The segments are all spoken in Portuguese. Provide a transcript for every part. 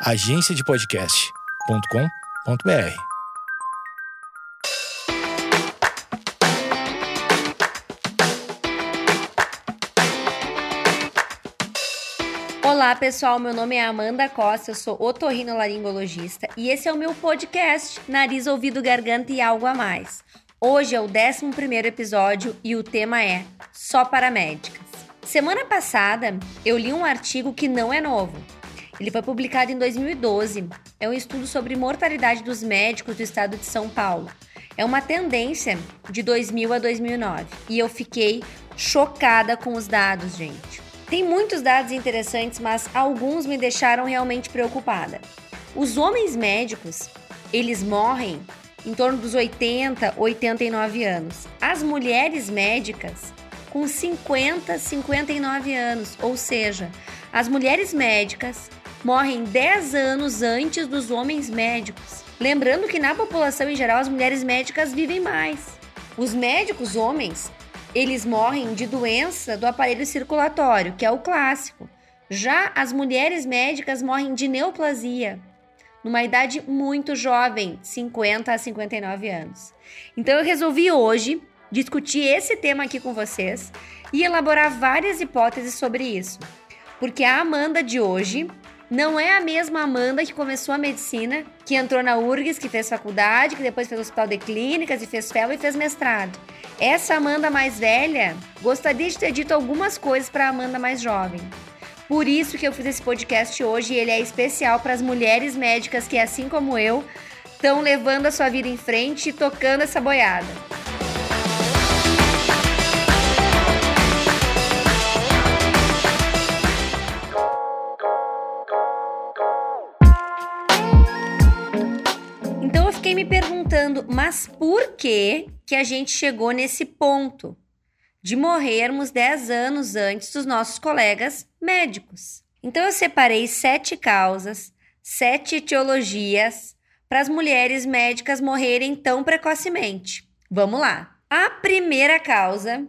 agenciadepodcast.com.br. Olá pessoal, meu nome é Amanda Costa, eu sou otorrinolaringologista e esse é o meu podcast Nariz, Ouvido, Garganta e Algo a Mais. Hoje é o 11 episódio e o tema é Só para Médicas. Semana passada eu li um artigo que não é novo, ele foi publicado em 2012. É um estudo sobre mortalidade dos médicos do estado de São Paulo. É uma tendência de 2000 a 2009. E eu fiquei chocada com os dados, gente. Tem muitos dados interessantes, mas alguns me deixaram realmente preocupada. Os homens médicos, eles morrem em torno dos 80, 89 anos. As mulheres médicas com 50, 59 anos, ou seja, as mulheres médicas morrem 10 anos antes dos homens médicos. Lembrando que na população em geral as mulheres médicas vivem mais. Os médicos homens, eles morrem de doença do aparelho circulatório, que é o clássico. Já as mulheres médicas morrem de neoplasia, numa idade muito jovem, 50 a 59 anos. Então eu resolvi hoje discutir esse tema aqui com vocês e elaborar várias hipóteses sobre isso. Porque a Amanda de hoje não é a mesma Amanda que começou a medicina, que entrou na URGS, que fez faculdade, que depois fez hospital de clínicas e fez fellow e fez mestrado. Essa Amanda mais velha gostaria de ter dito algumas coisas para a Amanda mais jovem. Por isso que eu fiz esse podcast hoje e ele é especial para as mulheres médicas que, assim como eu, estão levando a sua vida em frente e tocando essa boiada. Perguntando, mas por que que a gente chegou nesse ponto de morrermos 10 anos antes dos nossos colegas médicos? Então eu separei sete causas, sete etiologias para as mulheres médicas morrerem tão precocemente. Vamos lá. A primeira causa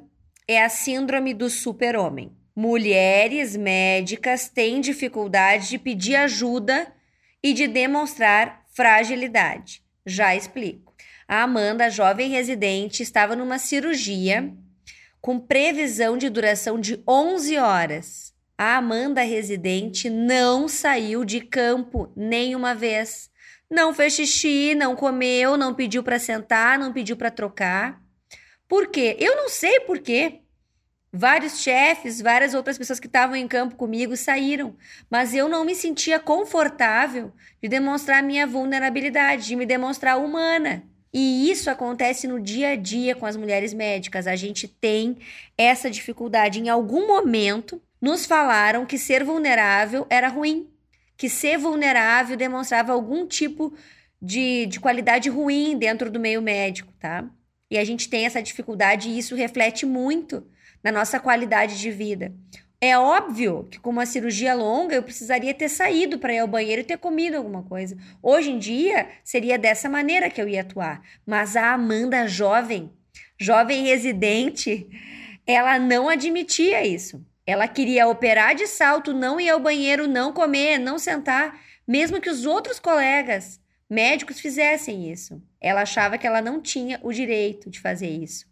é a síndrome do super-homem. Mulheres médicas têm dificuldade de pedir ajuda e de demonstrar fragilidade. Já explico. A Amanda, jovem residente, estava numa cirurgia com previsão de duração de 11 horas. A Amanda residente não saiu de campo nenhuma vez. Não fez xixi, não comeu, não pediu para sentar, não pediu para trocar. Por quê? Eu não sei por quê. Vários chefes, várias outras pessoas que estavam em campo comigo saíram, mas eu não me sentia confortável de demonstrar minha vulnerabilidade, de me demonstrar humana. E isso acontece no dia a dia com as mulheres médicas. A gente tem essa dificuldade. Em algum momento, nos falaram que ser vulnerável era ruim, que ser vulnerável demonstrava algum tipo de, de qualidade ruim dentro do meio médico, tá? E a gente tem essa dificuldade e isso reflete muito na nossa qualidade de vida. É óbvio que com uma cirurgia longa eu precisaria ter saído para ir ao banheiro e ter comido alguma coisa. Hoje em dia seria dessa maneira que eu ia atuar. Mas a Amanda jovem, jovem residente, ela não admitia isso. Ela queria operar de salto, não ir ao banheiro, não comer, não sentar, mesmo que os outros colegas médicos fizessem isso. Ela achava que ela não tinha o direito de fazer isso.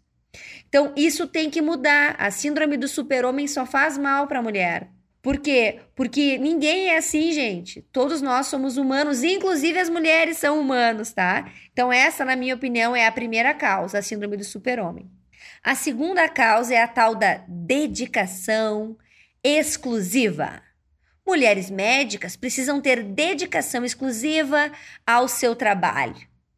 Então, isso tem que mudar. A síndrome do super-homem só faz mal para a mulher. Por quê? Porque ninguém é assim, gente. Todos nós somos humanos, inclusive as mulheres são humanos, tá? Então, essa, na minha opinião, é a primeira causa, a síndrome do super-homem. A segunda causa é a tal da dedicação exclusiva. Mulheres médicas precisam ter dedicação exclusiva ao seu trabalho.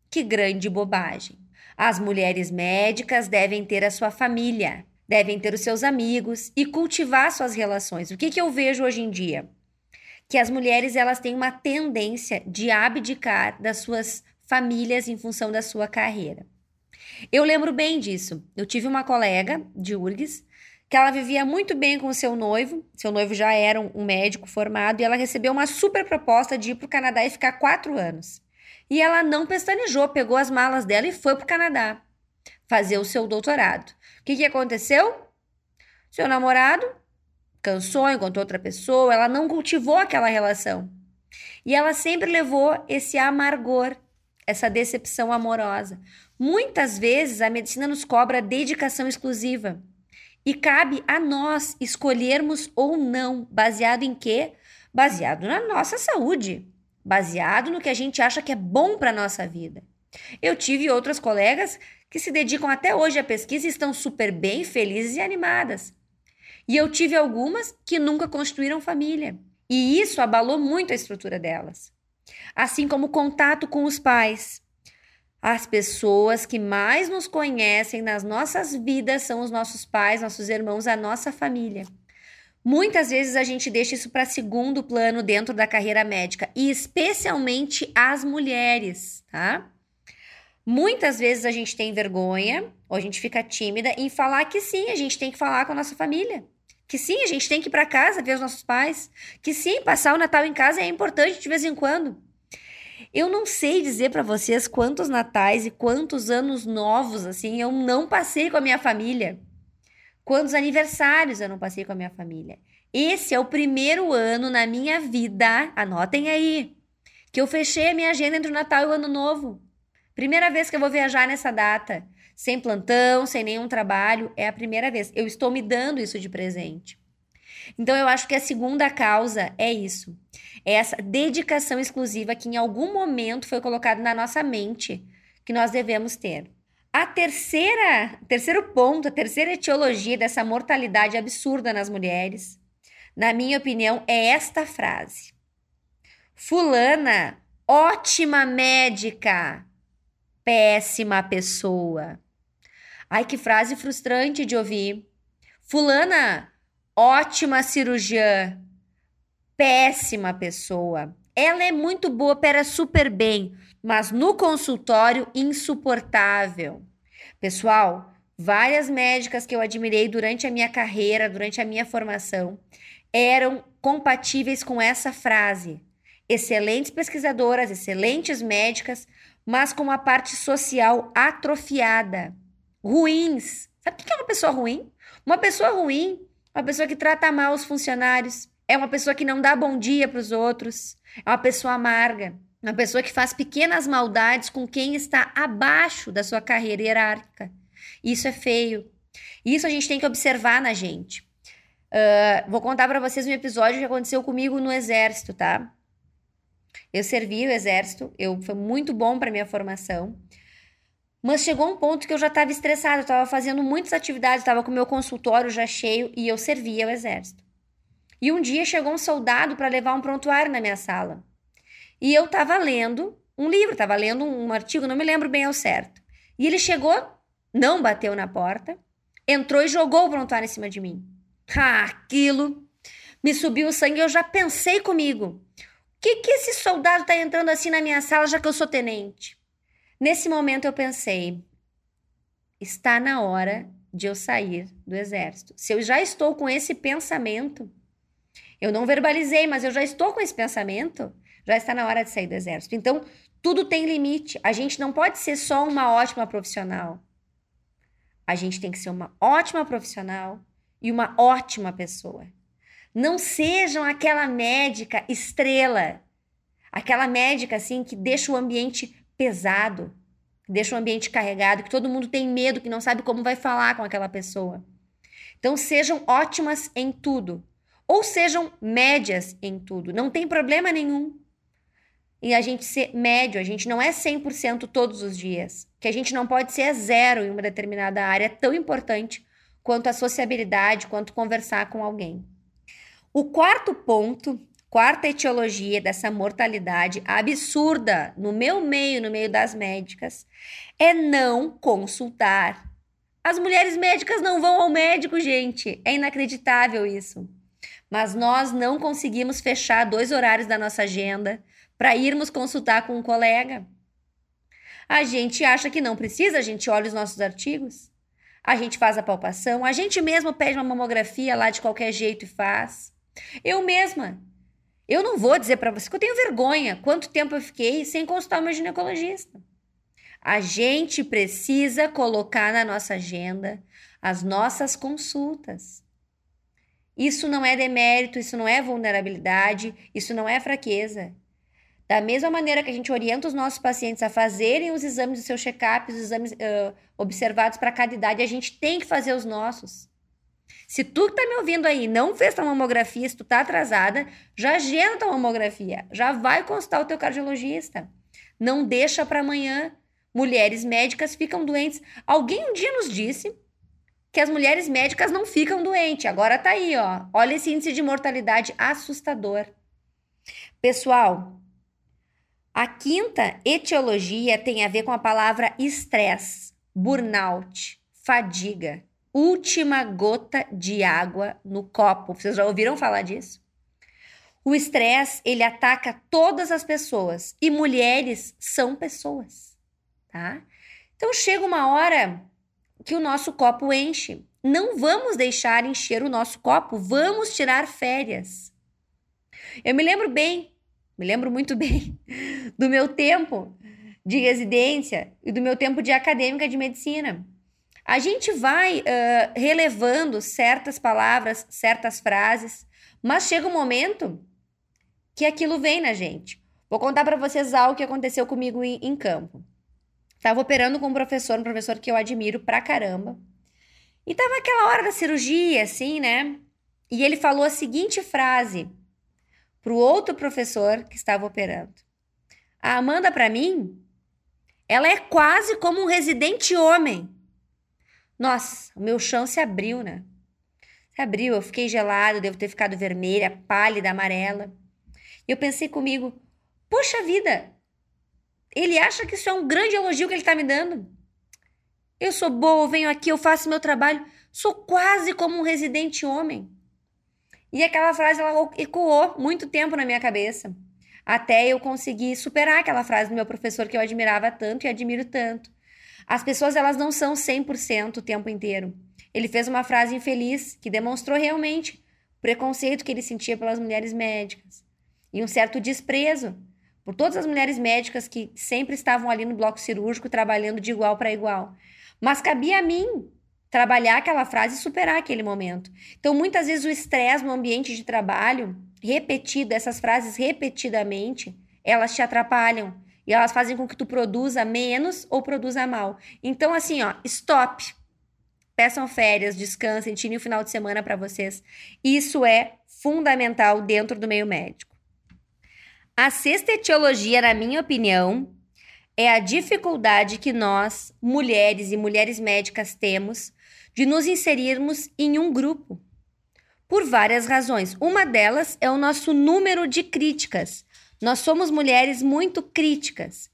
Que grande bobagem. As mulheres médicas devem ter a sua família, devem ter os seus amigos e cultivar suas relações. O que, que eu vejo hoje em dia? Que as mulheres elas têm uma tendência de abdicar das suas famílias em função da sua carreira. Eu lembro bem disso. Eu tive uma colega de URGS que ela vivia muito bem com seu noivo. Seu noivo já era um médico formado e ela recebeu uma super proposta de ir para o Canadá e ficar quatro anos. E ela não pestanejou, pegou as malas dela e foi para o Canadá fazer o seu doutorado. O que, que aconteceu? Seu namorado cansou, encontrou outra pessoa, ela não cultivou aquela relação. E ela sempre levou esse amargor, essa decepção amorosa. Muitas vezes a medicina nos cobra dedicação exclusiva. E cabe a nós escolhermos ou não, baseado em quê? Baseado na nossa saúde, baseado no que a gente acha que é bom para nossa vida. Eu tive outras colegas que se dedicam até hoje à pesquisa e estão super bem, felizes e animadas. E eu tive algumas que nunca construíram família. E isso abalou muito a estrutura delas. Assim como o contato com os pais. As pessoas que mais nos conhecem nas nossas vidas são os nossos pais, nossos irmãos, a nossa família. Muitas vezes a gente deixa isso para segundo plano dentro da carreira médica, e especialmente as mulheres, tá? Muitas vezes a gente tem vergonha, ou a gente fica tímida em falar que sim, a gente tem que falar com a nossa família. Que sim, a gente tem que ir para casa ver os nossos pais. Que sim, passar o Natal em casa é importante de vez em quando. Eu não sei dizer para vocês quantos natais e quantos anos novos assim eu não passei com a minha família. Quantos aniversários eu não passei com a minha família. Esse é o primeiro ano na minha vida, anotem aí, que eu fechei a minha agenda entre o Natal e o Ano Novo. Primeira vez que eu vou viajar nessa data, sem plantão, sem nenhum trabalho, é a primeira vez. Eu estou me dando isso de presente. Então eu acho que a segunda causa é isso. É essa dedicação exclusiva que em algum momento foi colocada na nossa mente que nós devemos ter. A terceira, terceiro ponto, a terceira etiologia dessa mortalidade absurda nas mulheres, na minha opinião, é esta frase: Fulana, ótima médica, péssima pessoa. Ai, que frase frustrante de ouvir. Fulana, ótima cirurgiã, péssima pessoa. Ela é muito boa, opera super bem, mas no consultório, insuportável. Pessoal, várias médicas que eu admirei durante a minha carreira, durante a minha formação, eram compatíveis com essa frase. Excelentes pesquisadoras, excelentes médicas, mas com uma parte social atrofiada. Ruins. Sabe o que é uma pessoa ruim? Uma pessoa ruim, uma pessoa que trata mal os funcionários, é uma pessoa que não dá bom dia para os outros. É uma pessoa amarga. Uma pessoa que faz pequenas maldades com quem está abaixo da sua carreira hierárquica. Isso é feio. Isso a gente tem que observar na gente. Uh, vou contar para vocês um episódio que aconteceu comigo no exército, tá? Eu servi o exército, eu foi muito bom para minha formação. Mas chegou um ponto que eu já estava estressada, eu estava fazendo muitas atividades, estava com o meu consultório já cheio e eu servia o exército. E um dia chegou um soldado para levar um prontuário na minha sala. E eu estava lendo um livro, estava lendo um artigo, não me lembro bem ao certo. E ele chegou, não bateu na porta, entrou e jogou o prontuário em cima de mim. Ah, aquilo me subiu o sangue, eu já pensei comigo. O que, que esse soldado está entrando assim na minha sala, já que eu sou tenente? Nesse momento eu pensei, está na hora de eu sair do exército. Se eu já estou com esse pensamento, eu não verbalizei, mas eu já estou com esse pensamento. Já está na hora de sair do exército. Então, tudo tem limite. A gente não pode ser só uma ótima profissional. A gente tem que ser uma ótima profissional e uma ótima pessoa. Não sejam aquela médica estrela, aquela médica assim que deixa o ambiente pesado, deixa o ambiente carregado, que todo mundo tem medo, que não sabe como vai falar com aquela pessoa. Então sejam ótimas em tudo ou sejam médias em tudo, não tem problema nenhum. E a gente ser médio, a gente não é 100% todos os dias. Que a gente não pode ser zero em uma determinada área tão importante quanto a sociabilidade, quanto conversar com alguém. O quarto ponto, quarta etiologia dessa mortalidade absurda no meu meio, no meio das médicas, é não consultar. As mulheres médicas não vão ao médico, gente. É inacreditável isso mas nós não conseguimos fechar dois horários da nossa agenda para irmos consultar com um colega. A gente acha que não precisa, a gente olha os nossos artigos, a gente faz a palpação, a gente mesmo pede uma mamografia lá de qualquer jeito e faz. Eu mesma. Eu não vou dizer para você que eu tenho vergonha quanto tempo eu fiquei sem consultar meu ginecologista. A gente precisa colocar na nossa agenda as nossas consultas. Isso não é demérito, isso não é vulnerabilidade, isso não é fraqueza. Da mesma maneira que a gente orienta os nossos pacientes a fazerem os exames do seu check-up, os exames uh, observados para cada idade, a gente tem que fazer os nossos. Se tu que tá me ouvindo aí não fez tua mamografia, se tu tá atrasada, já agenda tua mamografia, já vai consultar o teu cardiologista. Não deixa para amanhã. Mulheres médicas ficam doentes. Alguém um dia nos disse que as mulheres médicas não ficam doentes. Agora tá aí, ó. Olha esse índice de mortalidade assustador. Pessoal, a quinta etiologia tem a ver com a palavra estresse, burnout, fadiga, última gota de água no copo. Vocês já ouviram falar disso? O estresse, ele ataca todas as pessoas e mulheres são pessoas, tá? Então chega uma hora que o nosso copo enche. Não vamos deixar encher o nosso copo, vamos tirar férias. Eu me lembro bem, me lembro muito bem do meu tempo de residência e do meu tempo de acadêmica de medicina. A gente vai uh, relevando certas palavras, certas frases, mas chega um momento que aquilo vem na gente. Vou contar para vocês algo que aconteceu comigo em, em campo. Tava operando com um professor, um professor que eu admiro pra caramba. E tava aquela hora da cirurgia, assim, né? E ele falou a seguinte frase pro outro professor que estava operando. A Amanda, para mim, ela é quase como um residente homem. Nossa, o meu chão se abriu, né? Se abriu, eu fiquei gelado, devo ter ficado vermelha, pálida, amarela. E eu pensei comigo, poxa vida, ele acha que isso é um grande elogio que ele está me dando. Eu sou boa, eu venho aqui, eu faço meu trabalho, sou quase como um residente homem. E aquela frase ela ecoou muito tempo na minha cabeça, até eu conseguir superar aquela frase do meu professor que eu admirava tanto e admiro tanto. As pessoas elas não são 100% o tempo inteiro. Ele fez uma frase infeliz que demonstrou realmente o preconceito que ele sentia pelas mulheres médicas e um certo desprezo por todas as mulheres médicas que sempre estavam ali no bloco cirúrgico trabalhando de igual para igual. Mas cabia a mim trabalhar aquela frase e superar aquele momento. Então, muitas vezes o estresse no ambiente de trabalho, repetido, essas frases repetidamente, elas te atrapalham e elas fazem com que tu produza menos ou produza mal. Então, assim, ó, stop. Peçam férias, descansem, tirem o final de semana para vocês. Isso é fundamental dentro do meio médico. A sexta etiologia, na minha opinião, é a dificuldade que nós, mulheres e mulheres médicas, temos de nos inserirmos em um grupo. Por várias razões. Uma delas é o nosso número de críticas. Nós somos mulheres muito críticas.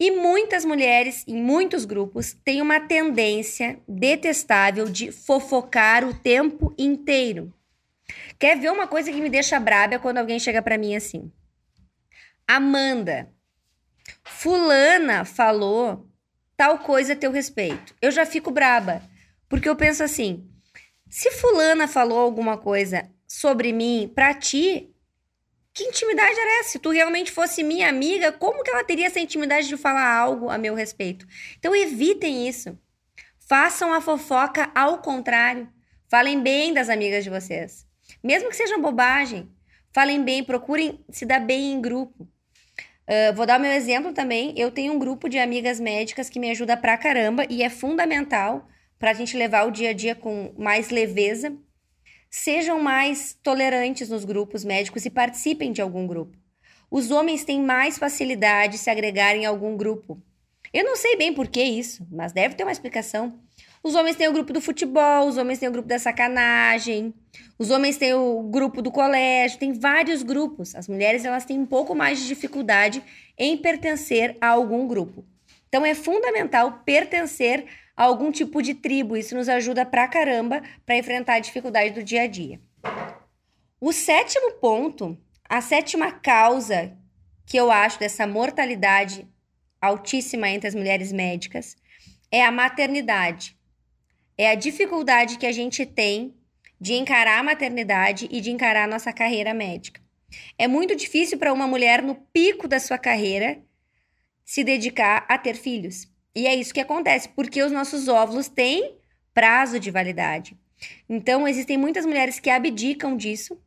E muitas mulheres, em muitos grupos, têm uma tendência detestável de fofocar o tempo inteiro. Quer ver uma coisa que me deixa braba quando alguém chega para mim assim? Amanda, fulana falou tal coisa a teu respeito. Eu já fico braba, porque eu penso assim, se fulana falou alguma coisa sobre mim para ti, que intimidade era essa? Se tu realmente fosse minha amiga, como que ela teria essa intimidade de falar algo a meu respeito? Então evitem isso. Façam a fofoca ao contrário. Falem bem das amigas de vocês. Mesmo que sejam bobagem, falem bem, procurem se dar bem em grupo. Uh, vou dar o meu exemplo também. Eu tenho um grupo de amigas médicas que me ajuda pra caramba e é fundamental para a gente levar o dia a dia com mais leveza Sejam mais tolerantes nos grupos médicos e participem de algum grupo. Os homens têm mais facilidade de se agregar em algum grupo. Eu não sei bem por que isso, mas deve ter uma explicação. Os homens têm o grupo do futebol, os homens têm o grupo da sacanagem, os homens têm o grupo do colégio, tem vários grupos. As mulheres elas têm um pouco mais de dificuldade em pertencer a algum grupo. Então é fundamental pertencer a algum tipo de tribo. Isso nos ajuda pra caramba para enfrentar a dificuldade do dia a dia. O sétimo ponto, a sétima causa que eu acho dessa mortalidade altíssima entre as mulheres médicas é a maternidade. É a dificuldade que a gente tem de encarar a maternidade e de encarar a nossa carreira médica. É muito difícil para uma mulher no pico da sua carreira se dedicar a ter filhos. E é isso que acontece, porque os nossos óvulos têm prazo de validade. Então, existem muitas mulheres que abdicam disso,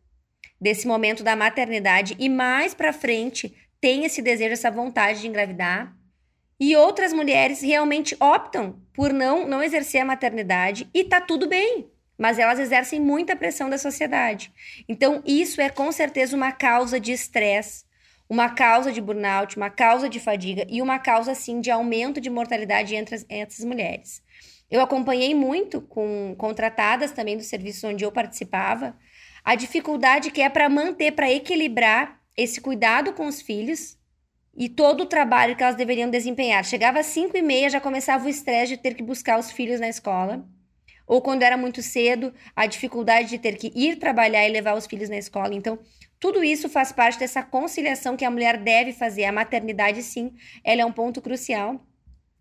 desse momento da maternidade, e mais para frente têm esse desejo, essa vontade de engravidar. E outras mulheres realmente optam por não, não exercer a maternidade e tá tudo bem. Mas elas exercem muita pressão da sociedade. Então, isso é com certeza uma causa de estresse, uma causa de burnout, uma causa de fadiga e uma causa, sim, de aumento de mortalidade entre as, entre as mulheres. Eu acompanhei muito com contratadas também do serviço onde eu participava, a dificuldade que é para manter, para equilibrar esse cuidado com os filhos e todo o trabalho que elas deveriam desempenhar. Chegava às 5 e meia, já começava o estresse de ter que buscar os filhos na escola. Ou quando era muito cedo, a dificuldade de ter que ir trabalhar e levar os filhos na escola. Então, tudo isso faz parte dessa conciliação que a mulher deve fazer. A maternidade, sim, ela é um ponto crucial.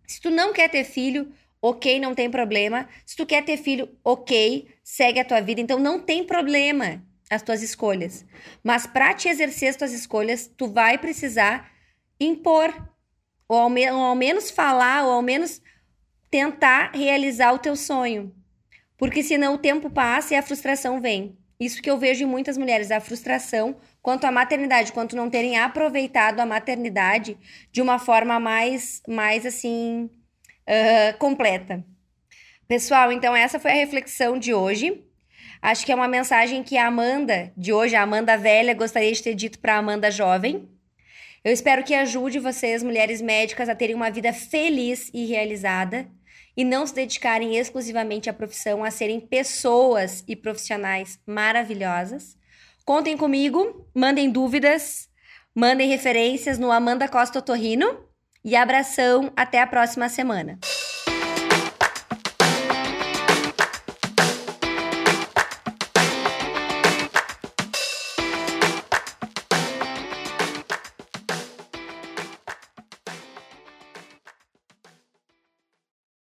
Se tu não quer ter filho, ok, não tem problema. Se tu quer ter filho, ok, segue a tua vida. Então não tem problema as tuas escolhas. Mas para te exercer as tuas escolhas, tu vai precisar impor, ou ao, ou ao menos falar, ou ao menos tentar realizar o teu sonho. Porque senão o tempo passa e a frustração vem. Isso que eu vejo em muitas mulheres, a frustração quanto à maternidade, quanto não terem aproveitado a maternidade de uma forma mais, mais assim, uh, completa. Pessoal, então essa foi a reflexão de hoje. Acho que é uma mensagem que a Amanda de hoje, a Amanda velha, gostaria de ter dito para a Amanda jovem. Eu espero que ajude vocês, mulheres médicas, a terem uma vida feliz e realizada e não se dedicarem exclusivamente à profissão, a serem pessoas e profissionais maravilhosas. Contem comigo, mandem dúvidas, mandem referências no Amanda Costa Torrino e abração, até a próxima semana.